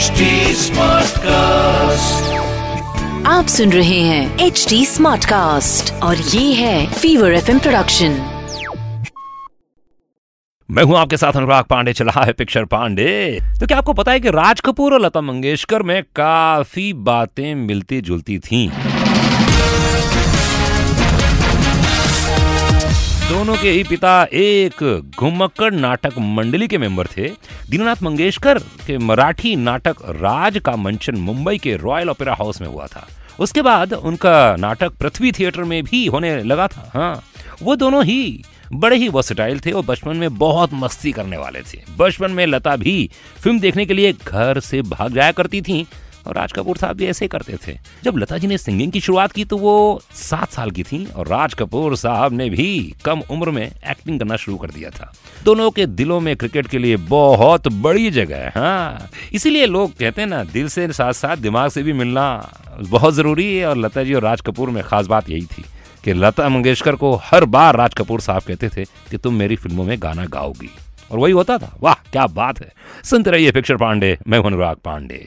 HD cast आप सुन रहे हैं एच डी स्मार्ट कास्ट और ये है फीवर एफ़ प्रोडक्शन मैं हूँ आपके साथ अनुराग पांडे चला है पिक्चर पांडे। तो क्या आपको पता है कि राज कपूर और लता मंगेशकर में काफ़ी बातें मिलती जुलती थीं? दोनों के ही पिता एक घुमक्कड़ नाटक मंडली के मेंबर थे। दीननाथ मंगेशकर के मराठी नाटक राज का मंचन मुंबई के रॉयल ओपेरा हाउस में हुआ था। उसके बाद उनका नाटक पृथ्वी थिएटर में भी होने लगा था। हाँ वो दोनों ही बड़े ही वर्सेटाइल थे और बचपन में बहुत मस्ती करने वाले थे। बचपन में लता भी फ़िल्म देखने के लिए घर से भाग जाया करती थी। और राज कपूर साहब भी ऐसे ही करते थे। जब लता जी ने सिंगिंग की शुरुआत की तो वो सात साल की थी और राज कपूर साहब ने भी कम उम्र में एक्टिंग करना शुरू कर दिया था। दोनों के दिलों में क्रिकेट के लिए बहुत बड़ी जगह है हाँ। इसीलिए लोग कहते हैं ना, दिल से साथ साथ दिमाग से भी मिलना बहुत ज़रूरी है और लता जी और राज कपूर में खास बात यही थी कि लता मंगेशकर को हर बार राज कपूर साहब कहते थे कि तुम मेरी फ़िल्मों में गाना गाओगी। और वही होता था। वाह, क्या बात है। सुनते रहिए पिक्चर पांडे, मैं अनुराग पांडे।